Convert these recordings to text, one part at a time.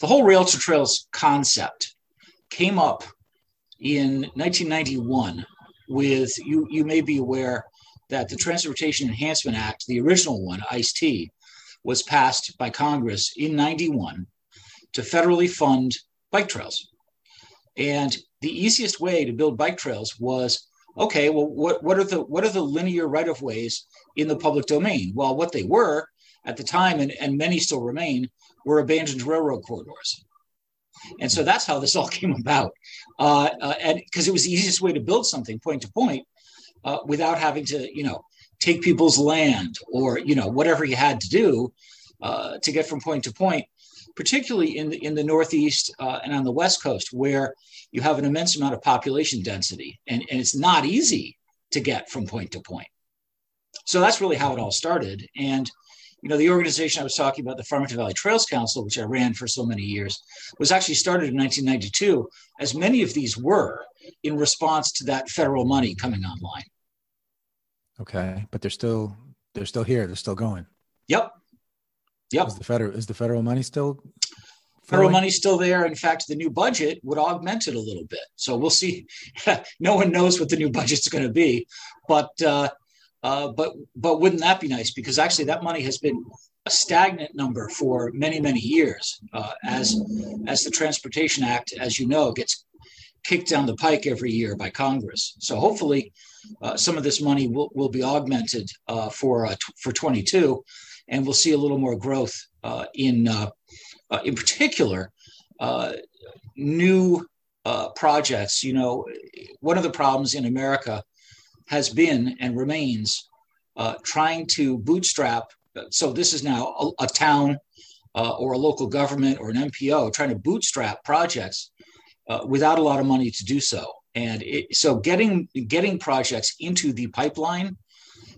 the whole rail to trails concept came up in 1991 with you you may be aware that the Transportation Enhancement Act, the original one, ISTEA, was passed by Congress in 91 to federally fund bike trails. And the easiest way to build bike trails was okay, well, what, what are the what are the linear right of ways in the public domain? Well, what they were at the time, and, and many still remain, were abandoned railroad corridors. And so that's how this all came about. Uh, uh, and because it was the easiest way to build something point to point uh, without having to, you know, take people's land or, you know, whatever you had to do uh, to get from point to point, particularly in the, in the Northeast uh, and on the West Coast, where you have an immense amount of population density and, and it's not easy to get from point to point. So that's really how it all started. And you know, the organization I was talking about, the Farmington Valley Trails Council, which I ran for so many years, was actually started in 1992, as many of these were in response to that federal money coming online. Okay, but they're still they're still here. They're still going. Yep. Yep. Is the federal is the federal money still? Federal money still there. In fact, the new budget would augment it a little bit. So we'll see. no one knows what the new budget's going to be, but uh, uh, but but wouldn't that be nice? Because actually, that money has been a stagnant number for many many years. Uh, as as the Transportation Act, as you know, gets kicked down the pike every year by Congress. So hopefully, uh, some of this money will, will be augmented uh, for uh, t- for 22, and we'll see a little more growth in in particular new projects. You know, one of the problems in America has been and remains uh, trying to bootstrap. So this is now a, a town uh, or a local government or an MPO trying to bootstrap projects uh, without a lot of money to do so. And it, so getting getting projects into the pipeline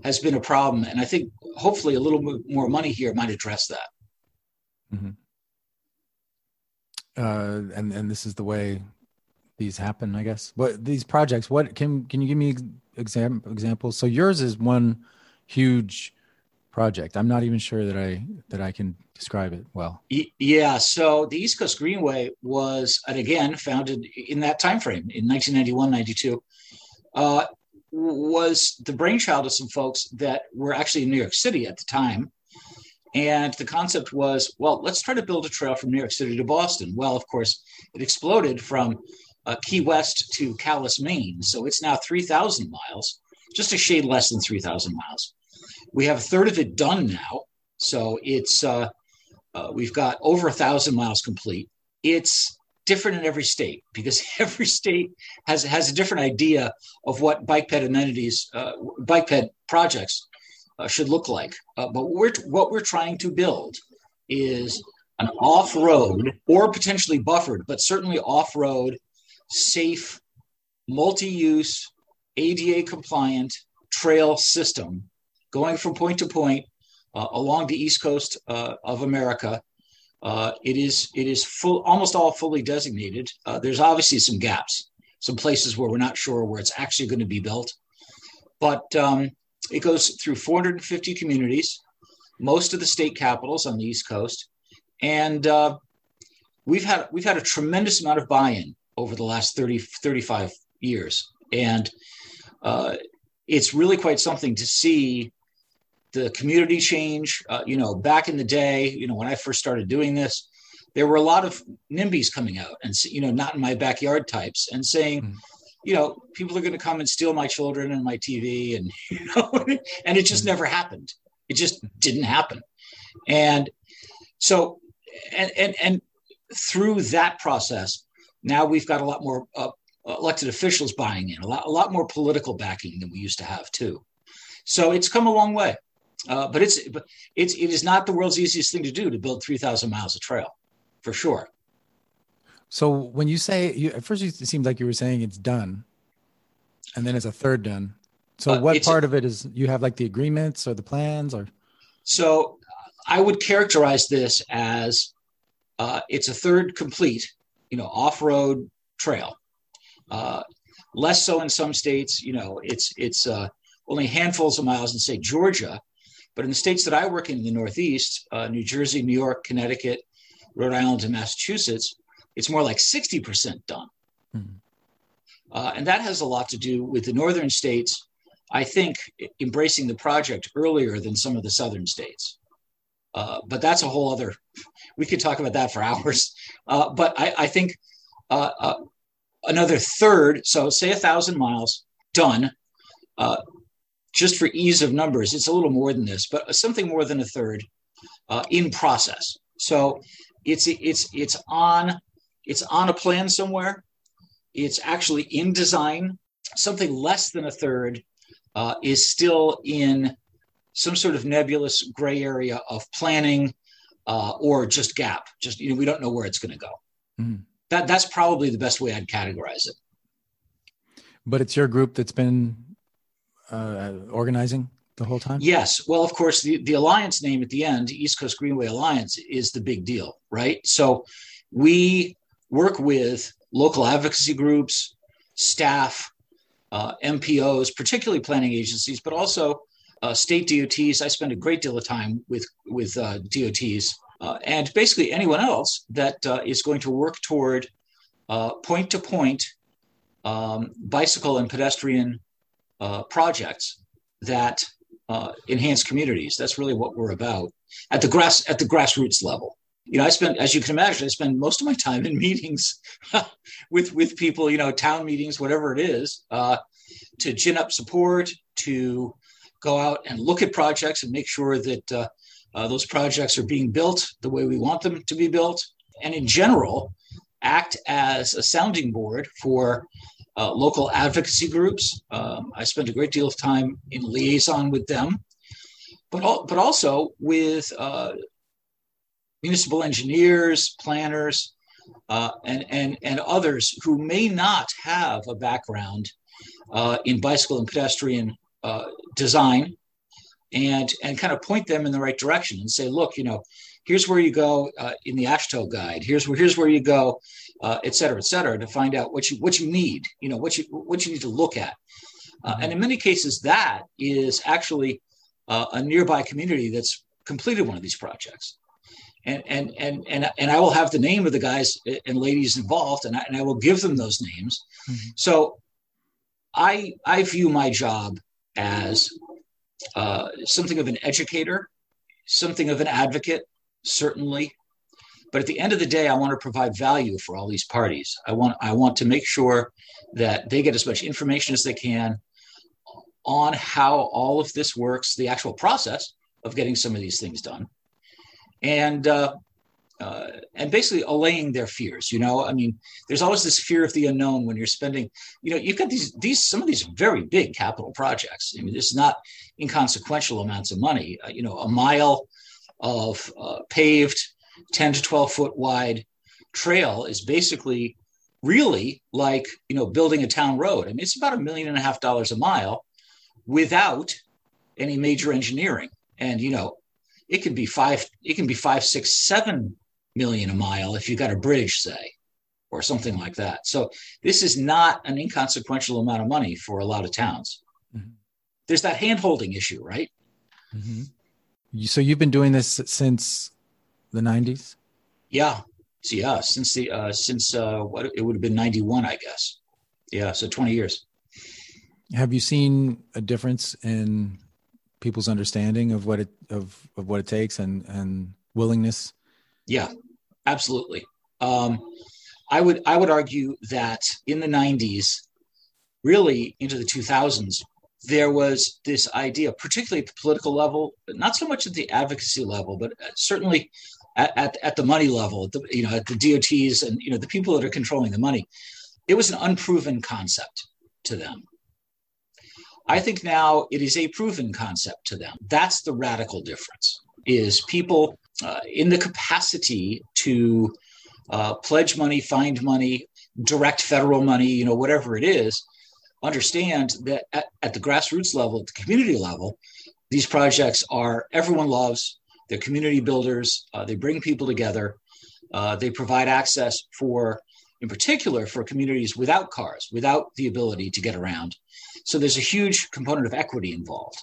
has been a problem. And I think hopefully a little more money here might address that. Mm-hmm. Uh, and and this is the way these happen, I guess. What these projects? What can can you give me exam, examples? So yours is one huge project. I'm not even sure that I that I can describe it well. Yeah. So the East Coast Greenway was, and again, founded in that time frame in 1991, 92. Uh, was the brainchild of some folks that were actually in New York City at the time. And the concept was, well, let's try to build a trail from New York City to Boston. Well, of course, it exploded from uh, Key West to Calais, Maine. So it's now 3,000 miles, just a shade less than 3,000 miles. We have a third of it done now. So it's uh, uh, we've got over a thousand miles complete. It's different in every state because every state has has a different idea of what bike ped amenities, uh, bike ped projects uh, should look like. Uh, but what we're what we're trying to build is an off-road or potentially buffered, but certainly off-road safe, multi use, ADA compliant trail system going from point to point uh, along the east coast uh, of America. Uh, it is it is full almost all fully designated. Uh, there's obviously some gaps, some places where we're not sure where it's actually going to be built, but um, it goes through 450 communities, most of the state capitals on the east coast, and uh, we've had we've had a tremendous amount of buy-in over the last 30, 35 years. And uh, it's really quite something to see the community change. Uh, you know, back in the day, you know, when I first started doing this, there were a lot of NIMBYs coming out and, you know, not in my backyard types and saying, mm. you know, people are going to come and steal my children and my TV. And, you know, and it just mm. never happened. It just didn't happen. And so, and, and, and through that process, now we've got a lot more uh, elected officials buying in, a lot, a lot more political backing than we used to have too. So it's come a long way, uh, but it's but it's it is not the world's easiest thing to do to build three thousand miles of trail, for sure. So when you say you, at first, it seemed like you were saying it's done, and then it's a third done. So uh, what part of it is you have like the agreements or the plans or? So I would characterize this as uh, it's a third complete you know off-road trail. Uh, less so in some states. You know, it's it's uh, only handfuls of miles in say Georgia, but in the states that I work in, in the Northeast, uh, New Jersey, New York, Connecticut, Rhode Island and Massachusetts, it's more like 60% done. Mm-hmm. Uh, and that has a lot to do with the northern states, I think, embracing the project earlier than some of the southern states. Uh, but that's a whole other, we could talk about that for hours. Uh, but I, I think uh, uh, another third, so say a thousand miles done, uh, just for ease of numbers, it's a little more than this, but something more than a third in process. So it's it's it's on it's on a plan somewhere. It's actually in design. Something less than a third uh, is still in some sort of nebulous gray area of planning uh, or just gap. Just you know, we don't know where it's going to go. Mm. That that's probably the best way I'd categorize it. But it's your group that's been uh, organizing the whole time? Yes. Well, of course, the, the alliance name at the end, East Coast Greenway Alliance, is the big deal, right? So we work with local advocacy groups, staff, uh, MPOs, particularly planning agencies, but also uh, state DOTs. I spend a great deal of time with with uh, DOTs uh, and basically anyone else that uh, is going to work toward point to point bicycle and pedestrian uh, projects that uh, enhance communities. That's really what we're about at the grass at the grassroots level. You know, I spend, as you can imagine, I spend most of my time in meetings with with people. You know, town meetings, whatever it is, uh, to gin up support, to go out and look at projects and make sure that uh, uh, those projects are being built the way we want them to be built, and in general, act as a sounding board for uh, local advocacy groups. Um, I spent a great deal of time in liaison with them, but al- but also with uh, municipal engineers, planners, uh, and and and others who may not have a background uh, in bicycle and pedestrian uh, design, and and kind of point them in the right direction and say, look, you know, here's where you go uh, in the AASHTO guide. Here's where here's where you go uh, et cetera, et cetera, to find out what you what you need, you know, what you what you need to look at. Uh, and in many cases, that is actually uh, a nearby community that's completed one of these projects. And, and, and, and, and I will have the name of the guys and ladies involved, and I, and I will give them those names. Mm-hmm. So I, I view my job as uh, something of an educator, something of an advocate, certainly, but at the end of the day, I want to provide value for all these parties. I want I want to make sure that they get as much information as they can on how all of this works, the actual process of getting some of these things done, and uh, uh, and basically allaying their fears. You know, I mean, there's always this fear of the unknown when you're spending. You know, you've got these these some of these very big capital projects. I mean, this is not inconsequential amounts of money. Uh, you know, a mile of uh, paved 10 to 12 foot wide trail is basically really like you know building a town road. I mean, it's about a million and a half dollars a mile without any major engineering. And you know, it can be five, it can be five, six, seven million a mile if you've got a bridge, say, or something like that. So this is not an inconsequential amount of money for a lot of towns. Mm-hmm. There's that hand holding issue, right? Mm-hmm. So you've been doing this since the 90s? Yeah. So, yeah, since the uh, since uh, what it would have been 91, I guess. Yeah, so 20 years. Have you seen a difference in people's understanding of what it of of what it takes and and willingness? Yeah, absolutely. Um, I would I would argue that in the 90s, really into the 2000s, there was this idea, particularly at the political level, not so much at the advocacy level, but certainly at, at, at the money level, the, you know, at the DOTs and you know the people that are controlling the money, it was an unproven concept to them. I think now it is a proven concept to them. That's the radical difference. Is people uh, in the capacity to uh, pledge money, find money, direct federal money, you know, whatever it is, understand that at, at the grassroots level, at the community level, these projects are everyone loves they're community builders. Uh, they bring people together. Uh, they provide access for, in particular, for communities without cars, without the ability to get around. So there's a huge component of equity involved.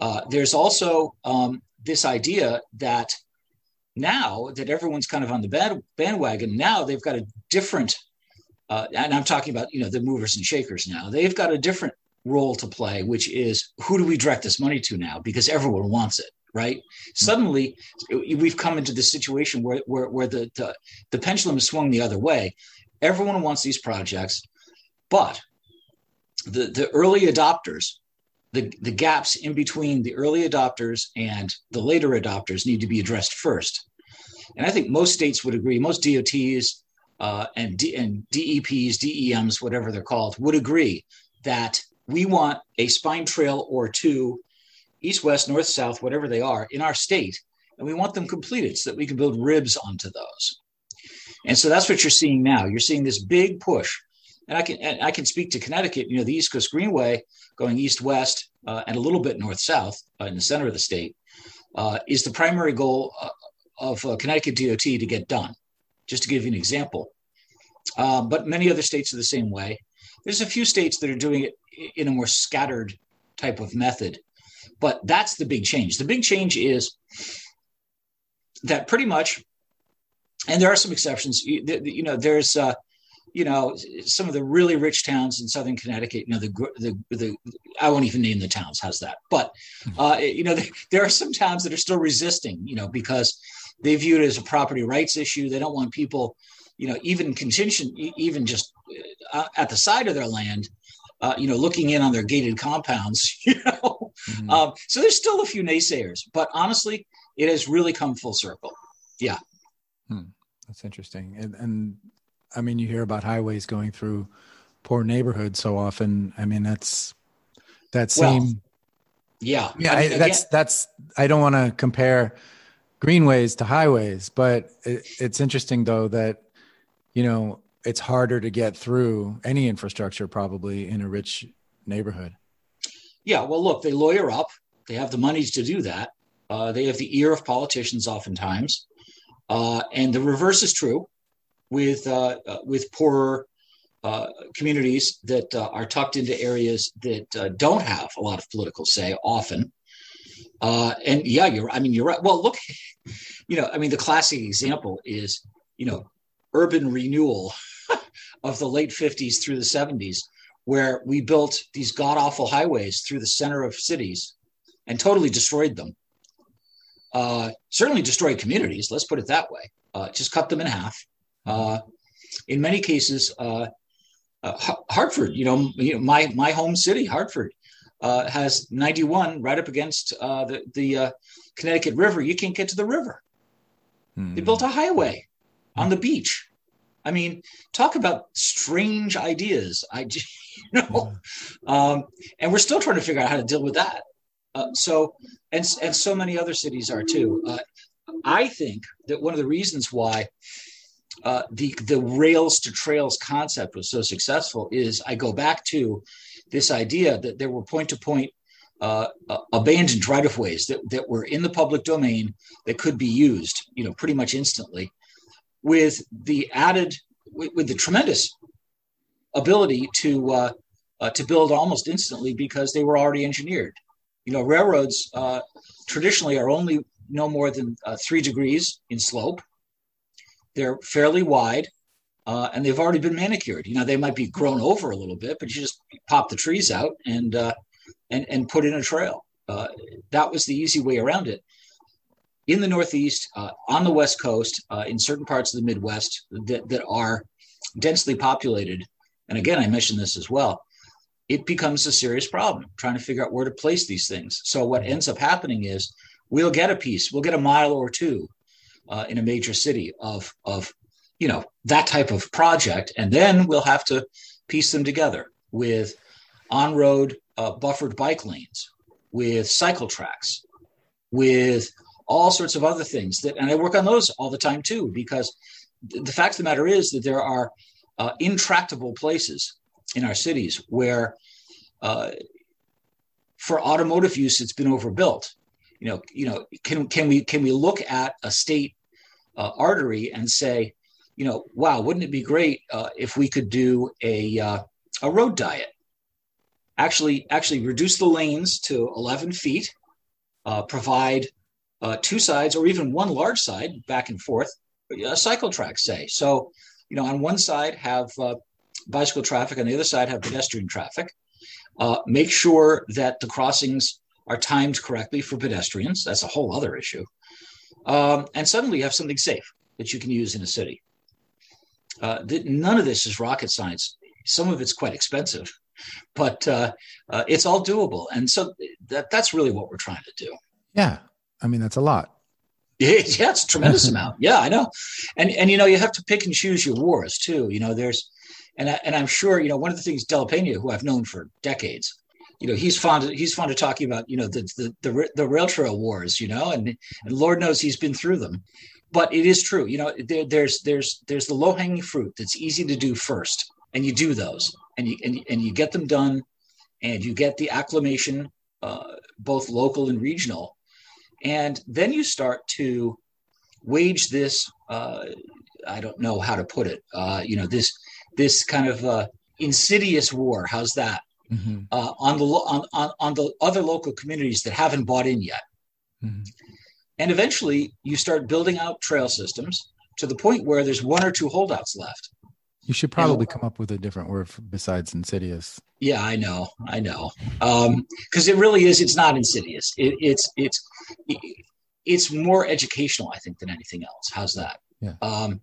Uh, there's also um, this idea that now that everyone's kind of on the band, bandwagon, now they've got a different, uh, and I'm talking about you know the movers and shakers now. They've got a different role to play, which is who do we direct this money to now? Because everyone wants it, right? Mm-hmm. Suddenly, we've come into this situation where where, where the, the the pendulum has swung the other way. Everyone wants these projects, but the the early adopters the, the gaps in between the early adopters and the later adopters need to be addressed first. And I think most states would agree, most DOTs uh, and, D, and DEPs, DEMs, whatever they're called, would agree that we want a spine trail or two, east, west, north, south, whatever they are, in our state. And we want them completed so that we can build ribs onto those. And so that's what you're seeing now. You're seeing this big push and I can and I can speak to Connecticut. You know, the East Coast Greenway going east west uh, and a little bit north south uh, in the center of the state uh, is the primary goal uh, of uh, Connecticut DOT to get done. Just to give you an example, um, but many other states are the same way. There's a few states that are doing it in a more scattered type of method, but that's the big change. The big change is that pretty much, and there are some exceptions. You, you know, there's uh, you know, some of the really rich towns in southern Connecticut, you know, the, the, the I won't even name the towns, how's that? But, hmm. uh, you know, there are some towns that are still resisting, you know, because they view it as a property rights issue. They don't want people, you know, even contention, even just uh, at the side of their land, uh, you know, looking in on their gated compounds, you know. Mm-hmm. Um, so there's still a few naysayers, but honestly, it has really come full circle. Yeah. Hmm. That's interesting. And, and I mean, you hear about highways going through poor neighborhoods so often. I mean, that's that same. Well, yeah, yeah. I mean, that's that's. I don't want to compare greenways to highways, but it, it's interesting though that you know it's harder to get through any infrastructure probably in a rich neighborhood. Yeah, well, look, they lawyer up. They have the monies to do that. Uh, they have the ear of politicians oftentimes, uh, and the reverse is true with uh, uh, with poorer uh, communities that uh, are tucked into areas that uh, don't have a lot of political say often. Uh, and yeah, you're. I mean, you're right. Well, look, you know, I mean, the classic example is you know urban renewal of the late 50s through the 70s, where we built these god awful highways through the center of cities and totally destroyed them. certainly destroyed communities. Let's put it that way. just cut them in half uh, in many cases, uh, uh, Hartford, you know, you know, my my home city, Hartford, uh, has 91 right up against uh, the the uh, Connecticut River. You can't get to the river. Hmm. They built a highway on the beach. I mean, talk about strange ideas. I, you know, um, and we're still trying to figure out how to deal with that. so, and and so many other cities are too. I think that one of the reasons why uh, the the rails to trails concept was so successful is I go back to this idea that there were point to point abandoned right of ways that, that were in the public domain that could be used, you know, pretty much instantly, with the added with, with the tremendous ability to uh, uh, to build almost instantly because they were already engineered. You know, railroads uh, traditionally are only no more than uh, three degrees in slope they're fairly wide, uh, and they've already been manicured. You know, they might be grown over a little bit, but you just pop the trees out and uh, and and put in a trail. Uh, that was the easy way around it. In the Northeast, uh, on the West Coast, uh, in certain parts of the Midwest that, that are densely populated, and again, I mentioned this as well, it becomes a serious problem trying to figure out where to place these things. So what ends up happening is we'll get a piece, we'll get a mile or two uh, in a major city of of you know that type of project, and then we'll have to piece them together with on-road uh, buffered bike lanes, with cycle tracks, with all sorts of other things that, and I work on those all the time too, because the fact of the matter is that there are uh, intractable places in our cities where, uh, for automotive use, it's been overbuilt. You know, you know, can can we can we look at a state uh, artery and say, you know, wow, wouldn't it be great uh, if we could do a uh, a road diet? Actually, actually reduce the lanes to 11 feet, uh, provide uh, two sides or even one large side back and forth, a cycle track, say. So, you know, on one side have uh, bicycle traffic, on the other side have pedestrian traffic. Make sure that the crossings are timed correctly for pedestrians. That's a whole other issue. Um, and suddenly you have something safe that you can use in a city. Uh, th- none of this is rocket science. Some of it's quite expensive, but uh, uh, it's all doable. And so that, that's really what we're trying to do. Yeah. I mean, that's a lot. Yeah, it's a tremendous amount. Yeah, I know. And, and, you know, you have to pick and choose your wars too. You know, there's, and, I, and I'm sure, you know, one of the things Della Penna, who I've known for decades, you know, he's fond of, he's fond of talking about, you know, the, the, the, the rail trail wars, you know, and, and Lord knows he's been through them. But it is true you know there, there's there's there's the low hanging fruit that's easy to do first and you do those and you and, and you get them done and you get the acclamation uh, both local and regional. And then you start to wage this uh, i don't know how to put it uh, you know this this kind of uh, insidious war. How's that mm-hmm. Uh, on the on, on, on the other local communities that haven't bought in yet mm-hmm. And eventually you start building out trail systems to the point where there's one or two holdouts left. You should probably and, come up with a different word besides insidious. Yeah, I know, I know, because um, it really is. It's not insidious. It, it's it's it's more educational, I think, than anything else. How's that? Yeah. Um,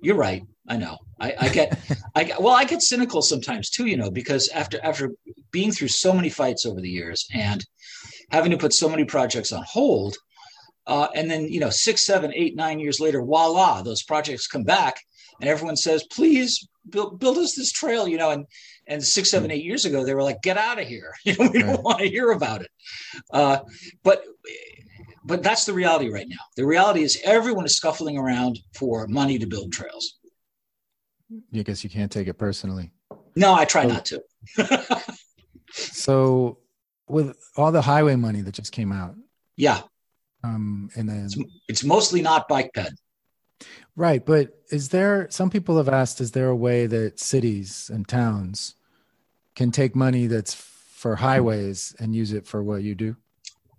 you're right. I know. I, I get, I get, well, I get cynical sometimes too, you know, because after after being through so many fights over the years and having to put so many projects on hold, uh, and then, you know, six, seven, eight, nine years later, voila, those projects come back and everyone says, please build, build us this trail, you know, and, and six, seven, eight years ago, they were like, get out of here. You know, we right. don't want to hear about it. Uh, but, but that's the reality right now. The reality is everyone is scuffling around for money to build trails. I guess you can't take it personally. No, I try not to. so with all the highway money that just came out. Yeah. Um, and then it's, it's mostly not bike ped. Right. But is there, some people have asked, is there a way that cities and towns can take money that's for highways and use it for what you do?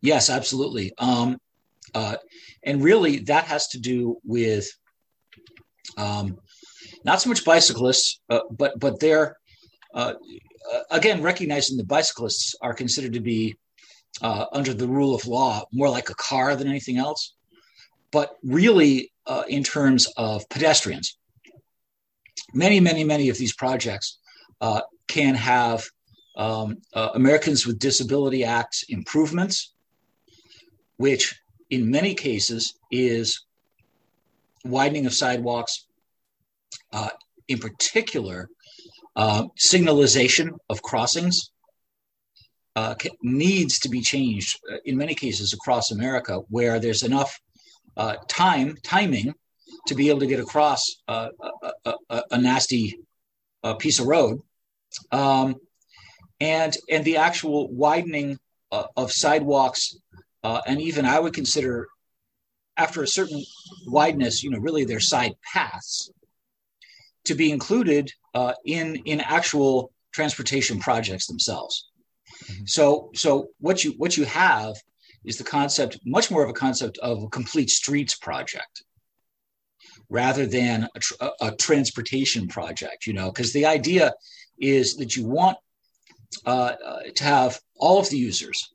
Yes, absolutely. Um, uh, and really, that has to do with um, not so much bicyclists, uh, but but they're uh, again recognizing the bicyclists are considered to be uh, under the rule of law more like a car than anything else. But really, uh, in terms of pedestrians, many, many, many of these projects uh, can have um, Americans with Disability Act improvements, which in many cases is widening of sidewalks, uh, in particular, uh, signalization of crossings uh, needs to be changed uh, in many cases across America, where there's enough uh, time timing to be able to get across uh, a, a, a, nasty piece of road, um, and and the actual widening of sidewalks, and even I would consider after a certain wideness, you know, really their side paths to be included in in actual transportation projects themselves. Mm-hmm. So so what you what you have is the concept much more of a concept of a complete streets project rather than a, tr- a transportation project you know because the idea is that you want uh, uh, to have all of the users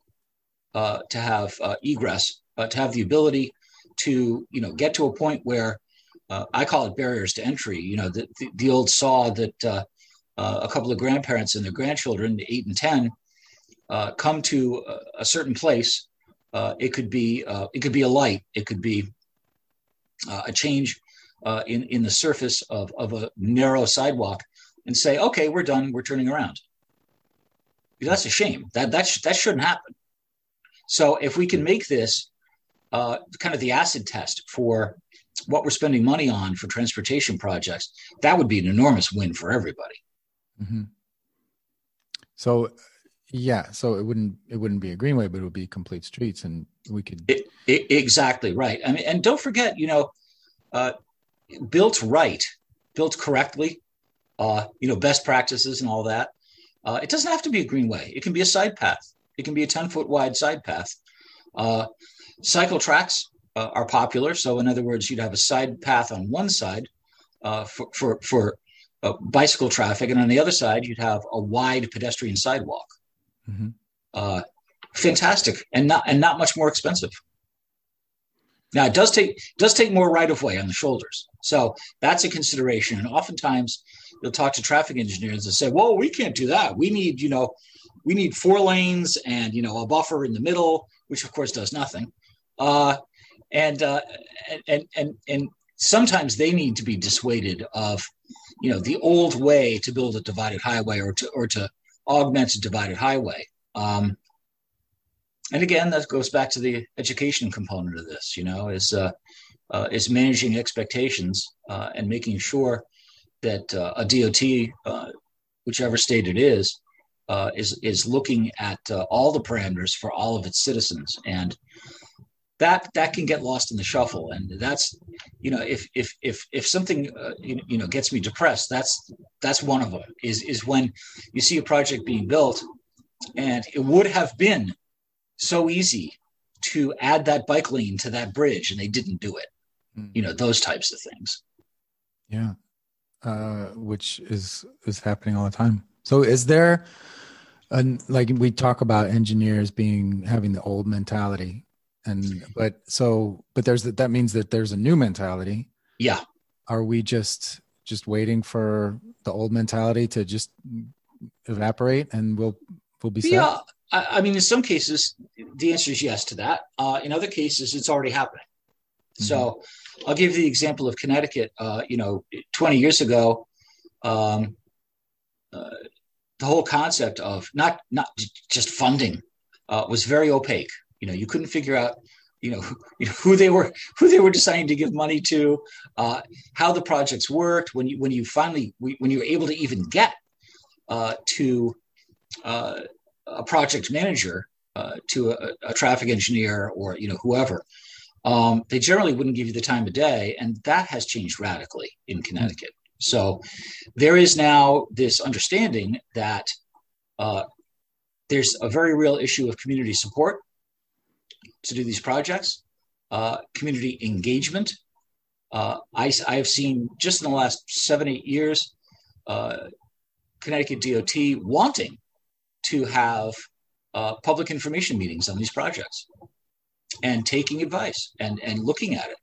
uh, to have uh, egress uh, to have the ability to you know get to a point where uh, I call it barriers to entry. You know, the, the, the old saw that a couple of grandparents and their grandchildren, eight and 10, uh, come to a, a certain place. Uh, it could be uh, it could be a light. It could be uh, a change uh, in in the surface of of a narrow sidewalk, and say, "Okay, we're done. We're turning around." That's a shame. That that sh- that shouldn't happen. So if we can make this uh, kind of the acid test for what we're spending money on for transportation projects, that would be an enormous win for everybody. Mm-hmm. So yeah, so it wouldn't it wouldn't be a greenway, but it would be complete streets, and we could it, it, exactly right. I mean, and don't forget, you know, uh, built right, built correctly, uh, you know, best practices and all that. Uh, it doesn't have to be a greenway. It can be a side path. It can be a ten foot wide side path Uh, cycle tracks uh, are popular. So, in other words, you'd have a side path on one side uh, for for, for uh, bicycle traffic, and on the other side, you'd have a wide pedestrian sidewalk. Mm-hmm. Uh, fantastic, and not and not much more expensive. Now, it does take does take more right of way on the shoulders, so that's a consideration. And oftentimes, you'll talk to traffic engineers and say, "Well, we can't do that. We need, you know, we need four lanes and you know a buffer in the middle, which of course does nothing." Uh, and, uh, and and and sometimes they need to be dissuaded of, you know, the old way to build a divided highway or to or to augment a divided highway. Um, and again, that goes back to the education component of this. You know, is uh, uh, is managing expectations uh, and making sure that uh, a DOT, uh, whichever state it is, uh, is is looking at all the parameters for all of its citizens, and that that can get lost in the shuffle. And that's, you know, if if if if something you, you know gets me depressed, that's that's one of them. Is is when you see a project being built, and it would have been so easy to add that bike lane to that bridge and they didn't do it mm. you know those types of things yeah uh, which is is happening all the time so is there and like we talk about engineers being having the old mentality and but so but there's that that means that there's a new mentality yeah are we just just waiting for the old mentality to just evaporate and we'll we'll be set? yeah I, I, mean, in some cases, the answer is yes to that. Uh, in other cases, it's already happening. Mm-hmm. So I'll give you the example of Connecticut. Uh, you know, 20 years ago, um, uh, the whole concept of not not just funding uh, was very opaque. You know, you couldn't figure out you know, who, you know, who they were who they were deciding to give money to, uh, how the projects worked. When you when you finally when you were able to even get uh, to uh, a project manager uh, to a, a, traffic engineer or you know whoever um, they generally wouldn't give you the time of day and that has changed radically in connecticut so there is now this understanding that uh, there's a very real issue of community support to do these projects uh, community engagement uh, I, I have seen just in the last seven eight years uh, connecticut dot wanting to have uh, public information meetings on these projects and taking advice and, and looking at it.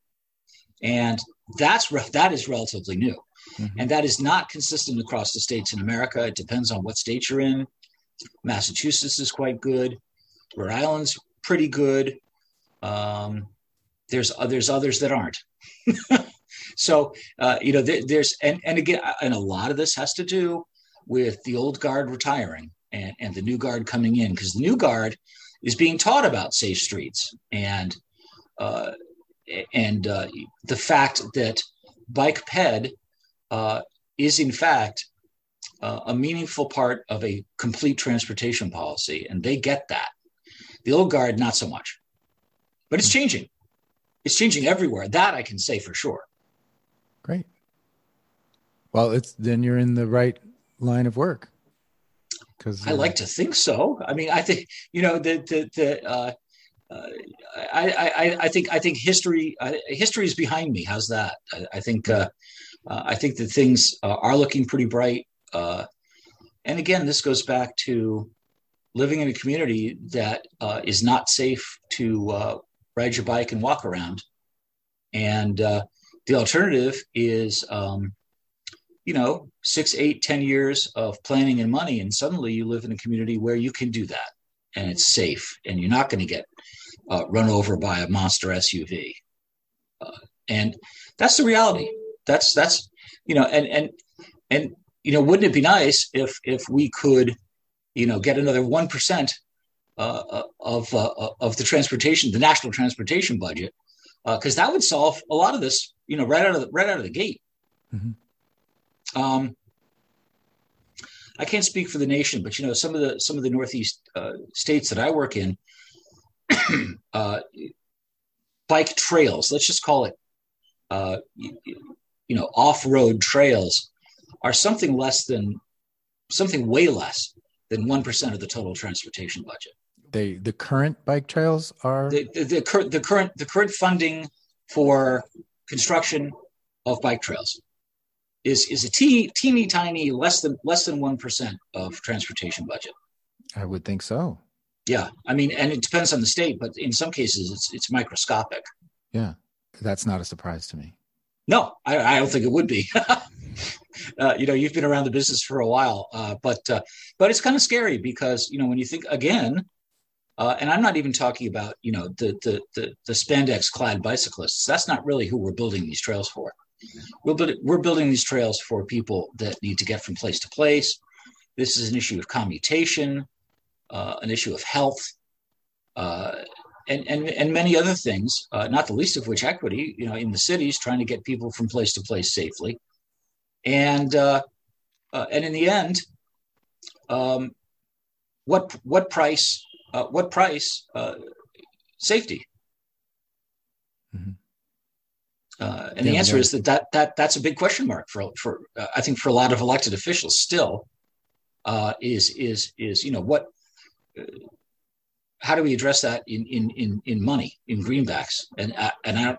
And that's that is relatively new. Mm-hmm. And that is not consistent across the states in America. It depends on what state you're in. Massachusetts is quite good. Rhode Island's pretty good. Um, there's uh, there's others that aren't. so uh, you know there, there's and and again and a lot of this has to do with the old guard retiring and, and the new guard coming in because the new guard is being taught about safe streets and uh, and uh, the fact that bike ped uh, is in fact uh, a meaningful part of a complete transportation policy and they get that. The old guard not so much. But it's changing. It's changing everywhere. That i can say for sure. Great. Well it's then you're in the right line of work. Because uh, I like to think so. I mean, I think you know the the, the uh, uh, I, I I think I think history uh, history is behind me. How's that? I, I think uh, uh, I think that things are looking pretty bright. and again, this goes back to living in a community that is not safe to ride your bike and walk around, and the alternative is um, you know six eight ten years of planning and money and suddenly you live in a community where you can do that and it's safe and you're not going to get uh, run over by a monster suv uh, and that's the reality that's that's you know and and and you know wouldn't it be nice if if we could you know get another 1% uh, uh, of uh, of the transportation the national transportation budget because uh, that would solve a lot of this you know right out of the right out of the gate mm-hmm. Um, I can't speak for the nation, but you know some of the some of the Northeast uh, states that I work in, uh, bike trails. Let's just call it, uh, you, know, off-road trails are something less than something way less than one percent of the total transportation budget. They the current bike trails are the the, the, cur- the current the current funding for construction of bike trails is is a teeny teeny tiny less than less than one percent of transportation budget. I would think so. Yeah, I mean, and it depends on the state, but in some cases, it's it's microscopic. Yeah, that's not a surprise to me. No, I, I don't think it would be. uh, you know, you've been around the business for a while, uh, but uh, but it's kind of scary because you know when you think again, uh, and I'm not even talking about you know the the the, the spandex clad bicyclists. That's not really who we're building these trails for. We're, build, we're building these trails for people that need to get from place to place. This is an issue of commutation, uh, an issue of health, uh, and, and, and many other things, uh, not the least of which equity, you know, in the cities, trying to get people from place to place safely. And, uh, uh, and in the end, um, what, what price, uh, what price safety? Mm-hmm. Uh, and yeah, the answer yeah. is that, that that that's a big question mark for for uh, I think for a lot of elected officials still uh, is is is you know what uh, how do we address that in in in, in money in greenbacks and uh, and I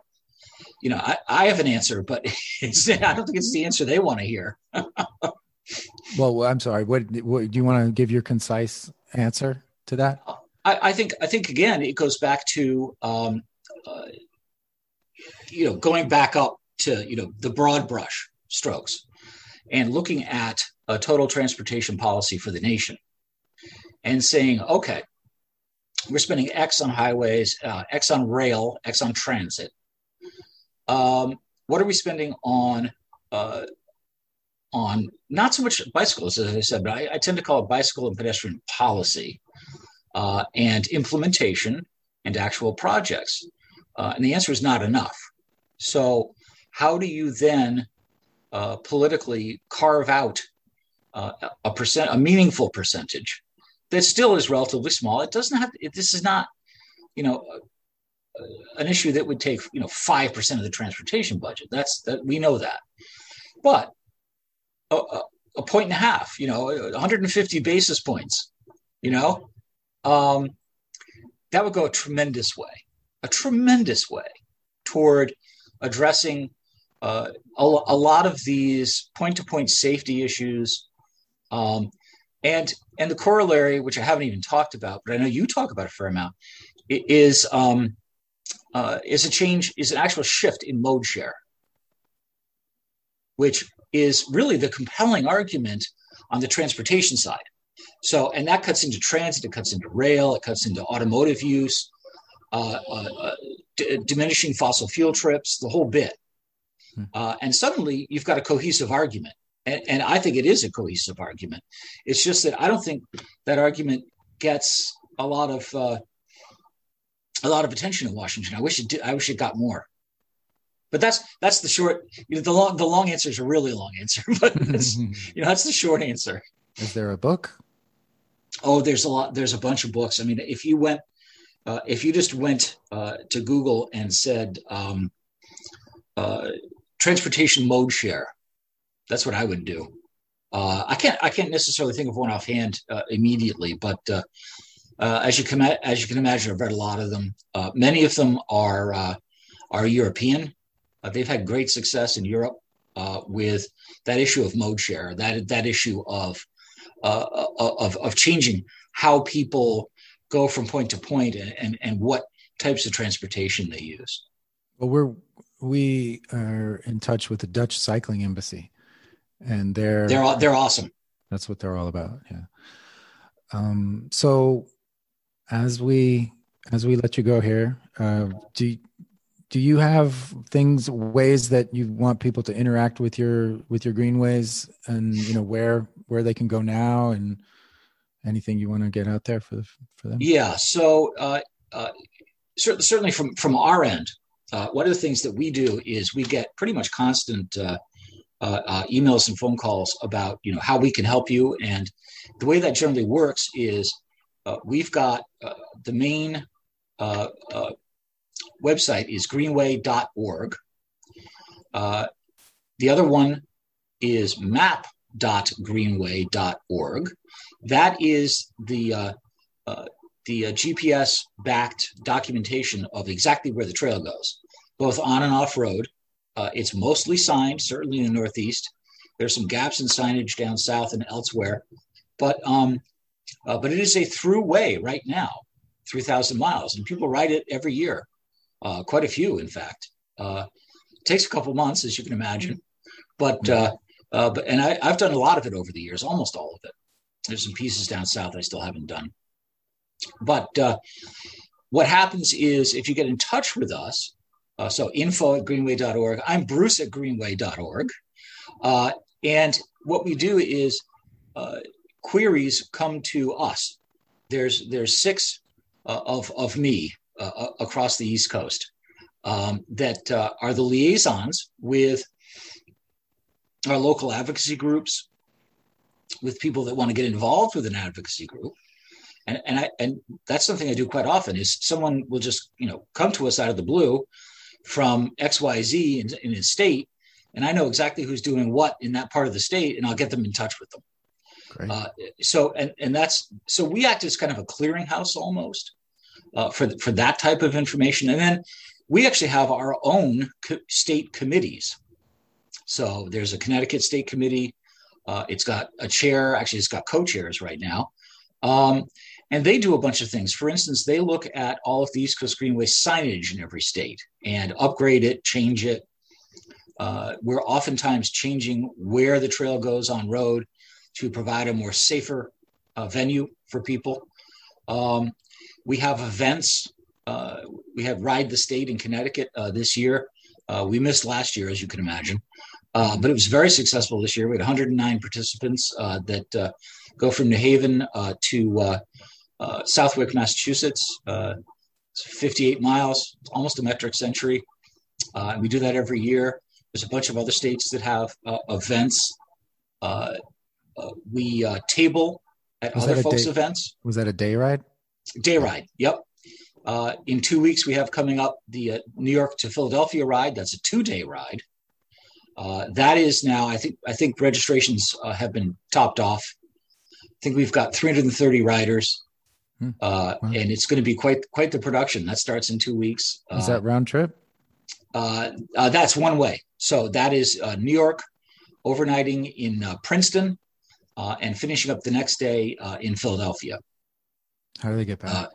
you know I, I have an answer but I don't think it's the answer they want to hear. well, I'm sorry. What, what do you want to give your concise answer to that? I, I think I think again it goes back to um, uh, you know, going back up to, you know, the broad brush strokes and looking at a total transportation policy for the nation and saying, okay, we're spending X on highways, uh, X on rail, X on transit. Um, what are we spending on uh, on not so much bicycles, as I said, but I, I, tend to call it bicycle and pedestrian policy uh, and implementation and actual projects. Uh, and the answer is not enough. So, how do you then uh, politically carve out uh, a percent, a meaningful percentage that still is relatively small? It doesn't have. It, this is not, you know, an issue that would take you know five percent of the transportation budget. That's that we know that, but a, a, point and a half, you know, 150 basis points, you know, um, that would go a tremendous way, a tremendous way toward addressing uh, a, a, lot of these point-to-point safety issues, um, and and the corollary, which I haven't even talked about, but I know you talk about a fair amount, is um, uh, is a change, is an actual shift in mode share, which is really the compelling argument on the transportation side. So, and that cuts into transit, it cuts into rail, it cuts into automotive use, uh, uh, uh, d- diminishing fossil fuel trips, the whole bit. Hmm. Uh, and suddenly you've got a cohesive argument. And, and, I think it is a cohesive argument. It's just that I don't think that argument gets a lot of uh, a lot of attention in Washington. I wish it did, I wish it got more. But that's that's the short. You know, the long the long answer is a really long answer, but you know that's the short answer. Is there a book? Oh, there's a lot. There's a bunch of books. I mean, if you went uh, if you just went uh, to Google and said um, uh, transportation mode share, that's what I would do. Uh, I can't I can't necessarily think of one offhand uh, immediately, but uh, uh as you can as you can imagine, I've read a lot of them. Uh, many of them are uh, are European. they've had great success in Europe with that issue of mode share, that that issue of of of changing how people go from point to point and, and, and what types of transportation they use. Well, we're we are in touch with the Dutch Cycling Embassy, and they're they're they're awesome. That's what they're all about. Yeah. Um, so, as we as we let you go here, uh, do do you have things ways that you want people to interact with your with your greenways, and you know where where they can go now and anything you want to get out there for the, for them? Yeah. So uh, uh, certainly from from our end, uh, one of the things that we do is we get pretty much constant uh, uh, uh, emails and phone calls about you know how we can help you, and the way that generally works is we've got the main website is greenway.org. the other one is map.greenway.org that is the uh, uh, the uh, GPS backed documentation of exactly where the trail goes, both on and off road. Uh, it's mostly signed, certainly in the Northeast. There's some gaps in signage down south and elsewhere, but um, uh, but it is a through way right now, 3,000 miles, and people ride it every year, uh, quite a few, in fact. Uh, it takes a couple months, as you can imagine, but uh, uh, but and I, I've done a lot of it over the years, almost all of it. There's some pieces down south I still haven't done, but what happens is if you get in touch with us, so info at greenway.org. I'm Bruce at greenway.org. and what we do is uh, queries come to us. There's there's six uh, of of me uh, uh, across the East Coast um, that uh, are the liaisons with our local advocacy groups, with people that want to get involved with an advocacy group. And, and I and that's something I do quite often is someone will just you know come to us out of the blue from XYZ in, in his state and I know exactly who's doing what in that part of the state, and I'll get them in touch with them. Uh, so and and that's so we act as kind of a clearinghouse almost uh, for for that type of information, and then we actually have our own co- state committees. So there's a Connecticut State Committee. Uh, it's got a chair. Actually, it's got co-chairs right now, um, and they do a bunch of things. For instance, they look at all of the East Coast Greenway signage in every state and upgrade it, change it. Uh, we're oftentimes changing where the trail goes on road to provide a more safer uh, venue for people. Um, we have events. Uh, we have Ride the State in Connecticut uh, this year. Uh, we missed last year, as you can imagine, uh, but it was very successful this year. We had 109 participants that go from New Haven to Southwick, Massachusetts. it's 58 miles, it's almost a metric century. we do that every year. There's a bunch of other states that have events. Uh, uh, we uh, table at was other folks' day, events. Was that a day ride? Day ride. Yep. Uh, in two weeks, we have coming up the uh, New York to Philadelphia ride. That's a two-day ride. Uh, that is now, I think, I think registrations uh, have been topped off. I think we've got 330 riders, hmm. wow. and it's going to be quite quite the production. That starts in two weeks. Is that round trip? that's one way. So that is New York, overnighting in Princeton, uh, and finishing up the next day uh, in Philadelphia. How do they get back? Uh,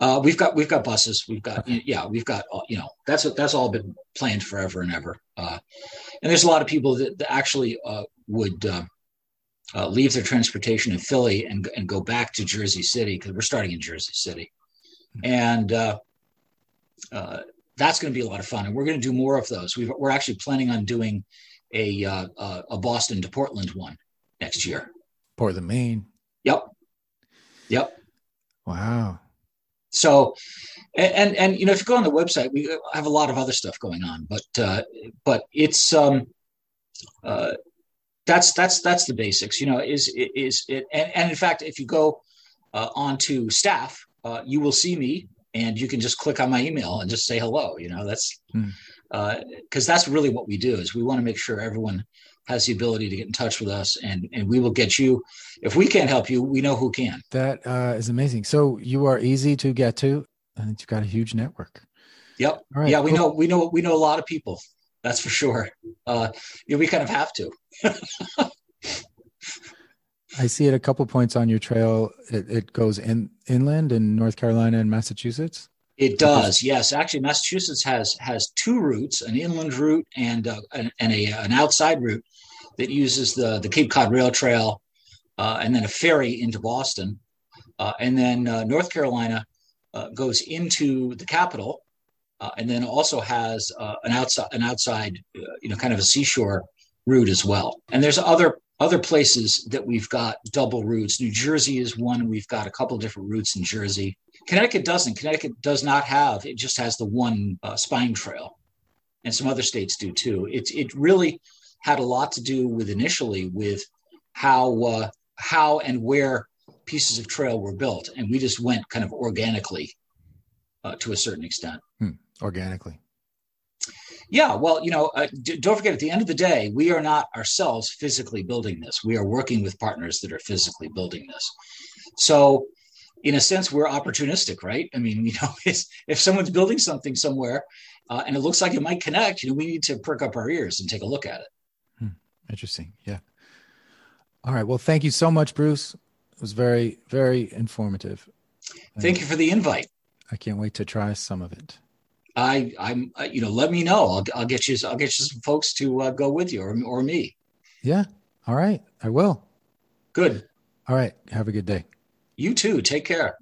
uh we've got we've got buses. We've got okay. yeah. We've got uh, you know that's that's all been planned forever and ever. Uh, and there's a lot of people that, that actually would leave their transportation in Philly and and go back to Jersey City because we're starting in Jersey City, mm-hmm. and that's going to be a lot of fun. And we're going to do more of those. we are actually planning on doing a a Boston to Portland one next year. Portland, Maine. Yep. Yep. Wow. So, and, and, and you know, if you go on the website, we have a lot of other stuff going on, but uh, but it's um, uh, that's that's that's the basics. You know, is is it? And, and in fact, if you go uh, onto staff, uh, you will see me, and you can just click on my email and just say hello. You know, that's because hmm. uh, that's really what we do. Is we want to make sure everyone has the ability to get in touch with us and and we will get you if we can't help you we know who can That uh, is amazing so you are easy to get to and you've got a huge network yep right, yeah we cool. know we know we know a lot of people that's for sure uh yeah, we kind of have to I see it a couple points on your trail. It, it goes in inland in North Carolina and Massachusetts. It does, yes. Actually, Massachusetts has has two routes: an inland route and uh, and, a, an outside route that uses the the Cape Cod Rail Trail, uh, and then a ferry into Boston, uh, and then uh, North Carolina uh, goes into the capital, uh, and then also has an outside an outside you know kind of a seashore route as well. And there's other other places that we've got double routes. New Jersey is one. We've got a couple different routes in Jersey. Connecticut doesn't. Connecticut does not have. It just has the one uh, spine trail, and some other states do too. It it really had a lot to do with initially with how uh, how and where pieces of trail were built, and we just went kind of organically uh, to a certain extent. Hmm. Organically. Yeah, well, you know, uh, d- don't forget at the end of the day, we are not ourselves physically building this. We are working with partners that are physically building this. So in a sense, we're opportunistic, right? I mean, you know, if someone's building something somewhere uh, and it looks like it might connect, you know, we need to perk up our ears and take a look at it. Hmm. Interesting. Yeah. All right. Well, thank you so much, Bruce. It was very, very informative. Thank you for the invite. I can't wait to try some of it. I, I'm, uh, you know, let me know. I'll, I'll get you, I'll get you some folks to uh, go with you or, or me. Yeah. All right. I will. Good. All right. Have a good day. You too. Take care.